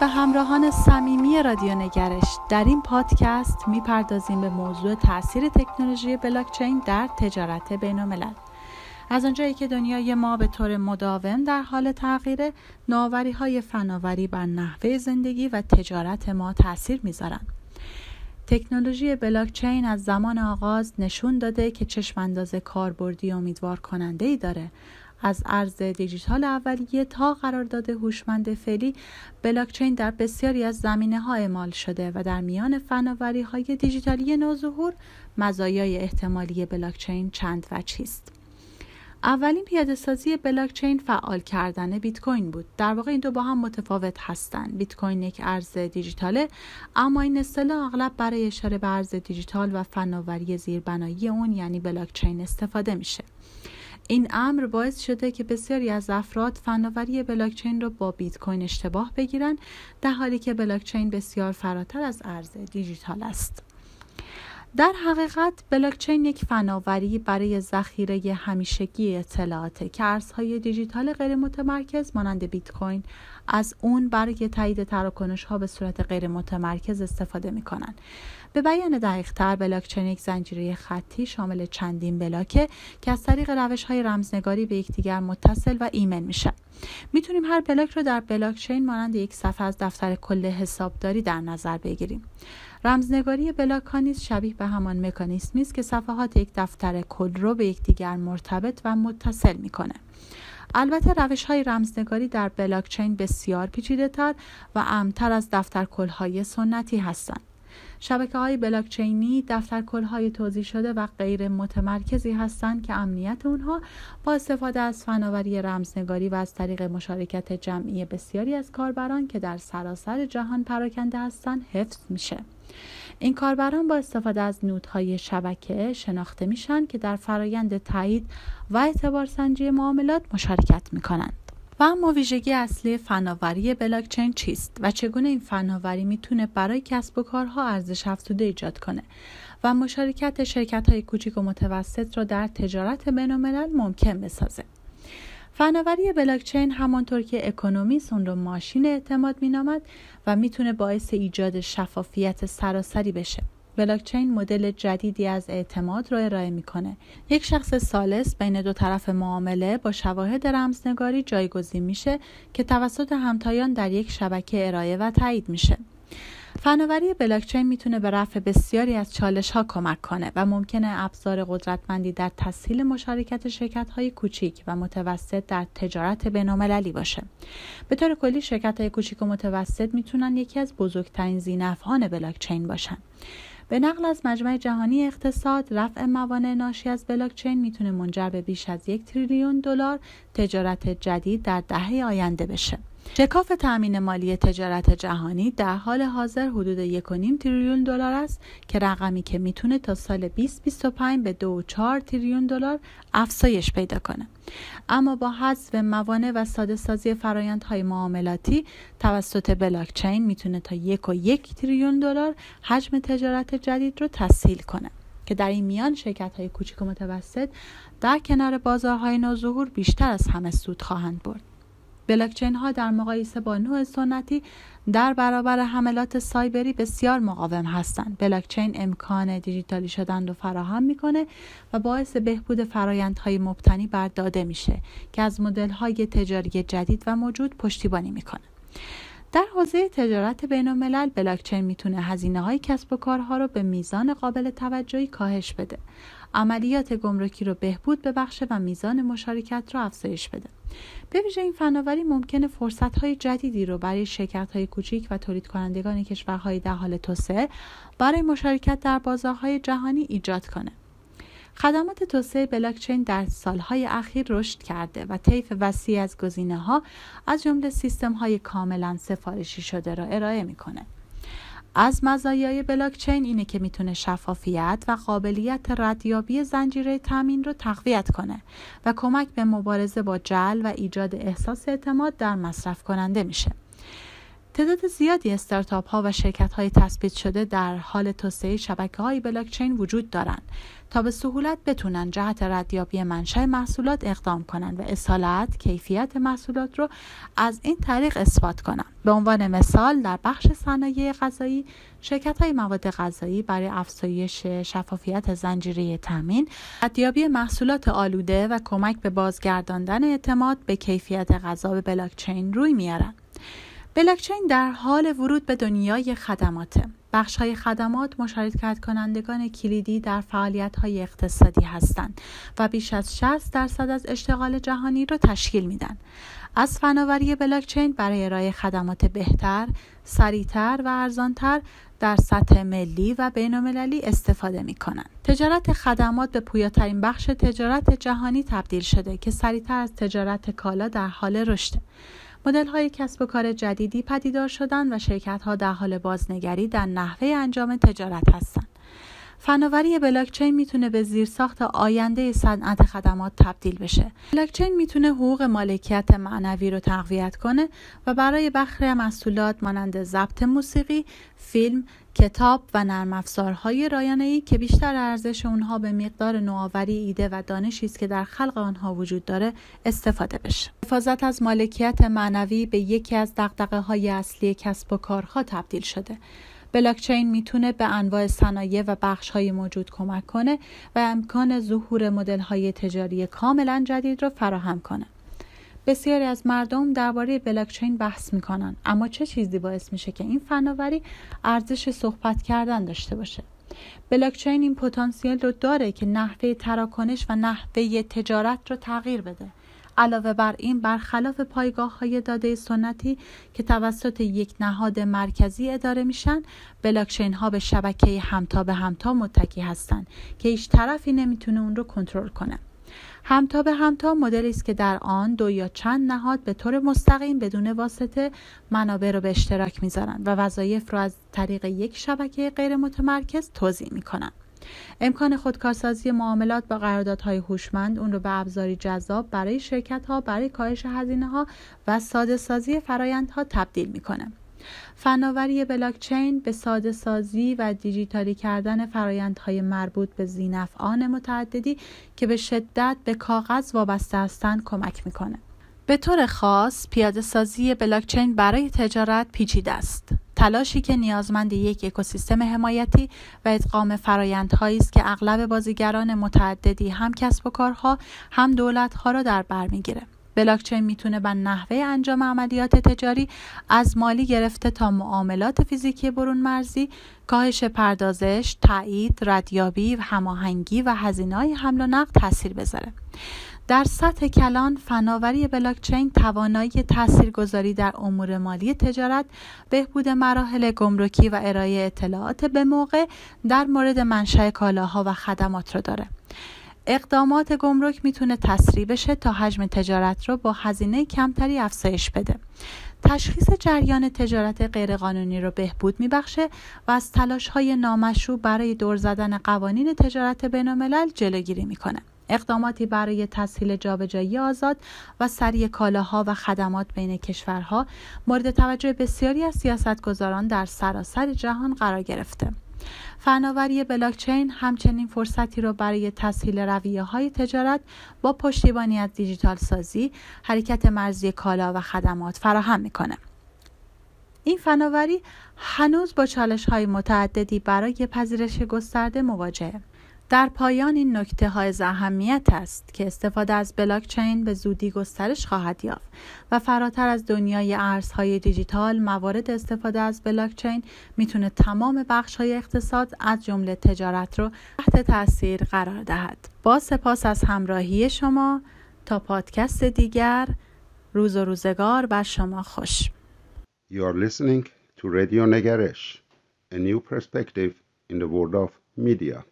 به همراهان صمیمی رادیو نگرش. در این پادکست می‌پردازیم به موضوع تاثیر تکنولوژی بلاکچین در تجارت بین الملل از آنجایی که دنیای ما به طور مداوم در حال تغییر نوآوری های فناوری بر نحوه زندگی و تجارت ما تاثیر می‌ذارند تکنولوژی بلاکچین از زمان آغاز نشون داده که چشم انداز کاربردی امیدوار کننده ای داره. از ارز دیجیتال اولیه تا قرارداد هوشمند فعلی بلاکچین در بسیاری از زمینه ها اعمال شده و در میان فناوری های دیجیتالی نوظهور مزایای احتمالی بلاکچین چند و چیست اولین پیاده سازی بلاکچین فعال کردن بیت کوین بود. در واقع این دو با هم متفاوت هستند. بیت کوین یک ارز دیجیتاله اما این اصطلاح اغلب برای اشاره به ارز دیجیتال و فناوری زیربنایی اون یعنی بلاکچین استفاده میشه. این امر باعث شده که بسیاری از افراد فناوری بلاکچین را با بیت کوین اشتباه بگیرند در حالی که بلاکچین بسیار فراتر از ارز دیجیتال است. در حقیقت بلاکچین یک فناوری برای ذخیره همیشگی اطلاعات که ارزهای دیجیتال غیر متمرکز مانند بیت کوین از اون برای تایید تراکنش ها به صورت غیر متمرکز استفاده می کنند. به بیان دقیق تر بلاکچین یک زنجیره خطی شامل چندین بلاکه که از طریق روش های رمزنگاری به یکدیگر متصل و ایمن میشن می‌تونیم هر بلاک رو در بلاکچین مانند یک صفحه از دفتر کل حسابداری در نظر بگیریم رمزنگاری بلاک ها نیز شبیه به همان مکانیسمی است که صفحات یک دفتر کل رو به یکدیگر مرتبط و متصل می‌کنه البته روش های رمزنگاری در بلاکچین بسیار پیچیده تر و امتر از دفتر های سنتی هستند. شبکه های بلاکچینی دفتر های توضیح شده و غیر متمرکزی هستند که امنیت اونها با استفاده از فناوری رمزنگاری و از طریق مشارکت جمعی بسیاری از کاربران که در سراسر جهان پراکنده هستند حفظ میشه. این کاربران با استفاده از نودهای شبکه شناخته میشن که در فرایند تایید و اعتبار سنجی معاملات مشارکت می‌کنند. و اما ویژگی اصلی فناوری بلاکچین چیست و چگونه این فناوری می‌تونه برای کسب و کارها ارزش افزوده ایجاد کنه و مشارکت شرکت های کوچیک و متوسط را در تجارت بین ممکن بسازه. فناوری بلاکچین همانطور که اکونومیس اون رو ماشین اعتماد مینامد و می‌تونه باعث ایجاد شفافیت سراسری بشه. بلاکچین مدل جدیدی از اعتماد رو ارائه می‌کنه. یک شخص سالس بین دو طرف معامله با شواهد رمزنگاری جایگزین میشه که توسط همتایان در یک شبکه ارائه و تایید میشه. فناوری بلاکچین می‌تونه به رفع بسیاری از چالش ها کمک کنه و ممکنه ابزار قدرتمندی در تسهیل مشارکت شرکت های کوچیک و متوسط در تجارت بینالمللی باشه. به طور کلی شرکت های کوچیک و متوسط می‌تونن یکی از بزرگترین زینفعان بلاکچین باشن. به نقل از مجمع جهانی اقتصاد رفع موانع ناشی از بلاکچین می‌تونه منجر به بیش از یک تریلیون دلار تجارت جدید در دهه آینده بشه. شکاف تأمین مالی تجارت جهانی در حال حاضر حدود 1.5 تریلیون دلار است که رقمی که می‌تونه تا سال 2025 به 2.4 تریلیون دلار افزایش پیدا کنه. اما با حذف موانع و ساده سازی فرایندهای معاملاتی توسط بلاکچین می‌تونه تا 1.1 تریلیون دلار حجم تجارت جدید رو تسهیل کنه که در این میان شرکت های کوچیک و متوسط در کنار بازارهای نوظهور بیشتر از همه سود خواهند برد. بلاکچین ها در مقایسه با نوع سنتی در برابر حملات سایبری بسیار مقاوم هستند. بلاکچین امکان دیجیتالی شدن رو فراهم می‌کنه و باعث بهبود فرایندهای مبتنی بر داده میشه که از مدل های تجاری جدید و موجود پشتیبانی می‌کنه. در حوزه تجارت بین الملل بلاکچین می‌تونه هزینه های کسب و کارها رو به میزان قابل توجهی کاهش بده. عملیات گمرکی رو بهبود ببخشه و میزان مشارکت رو افزایش بده. به ویژه این فناوری ممکنه فرصت های جدیدی رو برای شرکت های کوچیک و تولید کنندگان کشورهای در حال توسعه برای مشارکت در بازارهای جهانی ایجاد کنه. خدمات توسعه بلاکچین در سالهای اخیر رشد کرده و طیف وسیع از گزینه ها از جمله سیستم های کاملا سفارشی شده را ارائه می‌کنه. از مزایای بلاکچین اینه که می‌تونه شفافیت و قابلیت ردیابی زنجیره تامین رو تقویت کنه و کمک به مبارزه با جل و ایجاد احساس اعتماد در مصرف کننده میشه. تعداد زیادی استارتاپ ها و شرکت های تثبیت شده در حال توسعه شبکه های بلاکچین وجود دارند تا به سهولت بتونن جهت ردیابی منشأ محصولات اقدام کنند و اصالت کیفیت محصولات رو از این طریق اثبات کنند. به عنوان مثال در بخش صنایع غذایی شرکت های مواد غذایی برای افزایش شفافیت زنجیره تامین ردیابی محصولات آلوده و کمک به بازگرداندن اعتماد به کیفیت غذا به بلاکچین روی میارن بلاکچین در حال ورود به دنیای خدماته. بخش های خدمات مشارکت کنندگان کلیدی در فعالیت های اقتصادی هستند و بیش از 60 درصد از اشتغال جهانی را تشکیل میدن. از فناوری بلاکچین برای ارائه خدمات بهتر، سریعتر و ارزانتر در سطح ملی و بینالمللی استفاده می کنند. تجارت خدمات به پویاترین بخش تجارت جهانی تبدیل شده که سریعتر از تجارت کالا در حال رشد. مدل های کسب و کار جدیدی پدیدار شدن و شرکت ها در حال بازنگری در نحوه انجام تجارت هستند. فناوری بلاکچین می‌تونه به زیرساخت آینده صنعت خدمات تبدیل بشه. بلاکچین می‌تونه حقوق مالکیت معنوی رو تقویت کنه و برای بخش محصولات مانند ضبط موسیقی، فیلم، کتاب و نرم افزارهای رایانه‌ای که بیشتر ارزش اونها به مقدار نوآوری ایده و دانشی است که در خلق آنها وجود داره استفاده بشه. حفاظت از مالکیت معنوی به یکی از دقدقه های اصلی کسب و کارها تبدیل شده. بلاکچین می‌تونه به انواع صنایع و بخش های موجود کمک کنه و امکان ظهور مدل های تجاری کاملا جدید را فراهم کنه. بسیاری از مردم درباره بلاکچین بحث می‌کنن اما چه چیزی باعث میشه که این فناوری ارزش صحبت کردن داشته باشه بلاکچین این پتانسیل رو داره که نحوه تراکنش و نحوه تجارت رو تغییر بده علاوه بر این برخلاف پایگاه های داده سنتی که توسط یک نهاد مرکزی اداره میشن بلاکچین ها به شبکه همتا به همتا متکی هستند که هیچ طرفی نمی‌تونه اون رو کنترل کنه. همتا به همتا مدلی است که در آن دو یا چند نهاد به طور مستقیم بدون واسطه منابع را به اشتراک می‌ذارند و وظایف را از طریق یک شبکه غیر متمرکز توضیح می‌کنند امکان خودکارسازی معاملات با قراردادهای هوشمند اون رو به ابزاری جذاب برای شرکت ها برای کاهش هزینه ها و ساده سازی فرایندها تبدیل می‌کنه فناوری بلاکچین به ساده سازی و دیجیتالی کردن فرایندهای مربوط به زینفعان متعددی که به شدت به کاغذ وابسته هستند کمک می‌کنه. به طور خاص پیاده سازی بلاکچین برای تجارت پیچیده است. تلاشی که نیازمند یک اکوسیستم حمایتی و ادغام فرایندهایی است که اغلب بازیگران متعددی هم کسب و کارها هم دولتها را در بر می‌گیره. بلاکچین می‌تونه به نحوه انجام عملیات تجاری از مالی گرفته تا معاملات فیزیکی برون مرزی کاهش پردازش، تایید، ردیابی، هماهنگی و هزینه‌های حمل و نقل تاثیر بذاره. در سطح کلان فناوری بلاکچین توانایی تاثیرگذاری در امور مالی تجارت بهبود مراحل گمرکی و ارائه اطلاعات به موقع در مورد منشأ کالاها و خدمات را داره. اقدامات گمرک می‌تونه تسریع بشه تا حجم تجارت رو با هزینه کمتری افزایش بده. تشخیص جریان تجارت غیرقانونی رو بهبود میبخشه و از تلاش های نامشروع برای دور زدن قوانین تجارت بینالملل جلوگیری می‌کنه. اقداماتی برای تسهیل جابجایی آزاد و سریع کالاها و خدمات بین کشورها مورد توجه بسیاری از سیاستگزاران در سراسر جهان قرار گرفته فناوری بلاکچین همچنین فرصتی را برای تسهیل رویه های تجارت با پشتیبانی از دیجیتال سازی، حرکت مرزی کالا و خدمات فراهم می‌کنه. این فناوری هنوز با چالش های متعددی برای پذیرش گسترده مواجهه. در پایان این نکته های اهمیت است که استفاده از بلاکچین به زودی گسترش خواهد یافت و فراتر از دنیای ارزهای دیجیتال موارد استفاده از بلاکچین می‌تونه تمام بخش های اقتصاد از جمله تجارت رو تحت تاثیر قرار دهد با سپاس از همراهی شما تا پادکست دیگر روز و روزگار بر شما خوش You are listening to Radio Negaresh, a new perspective in the world of media.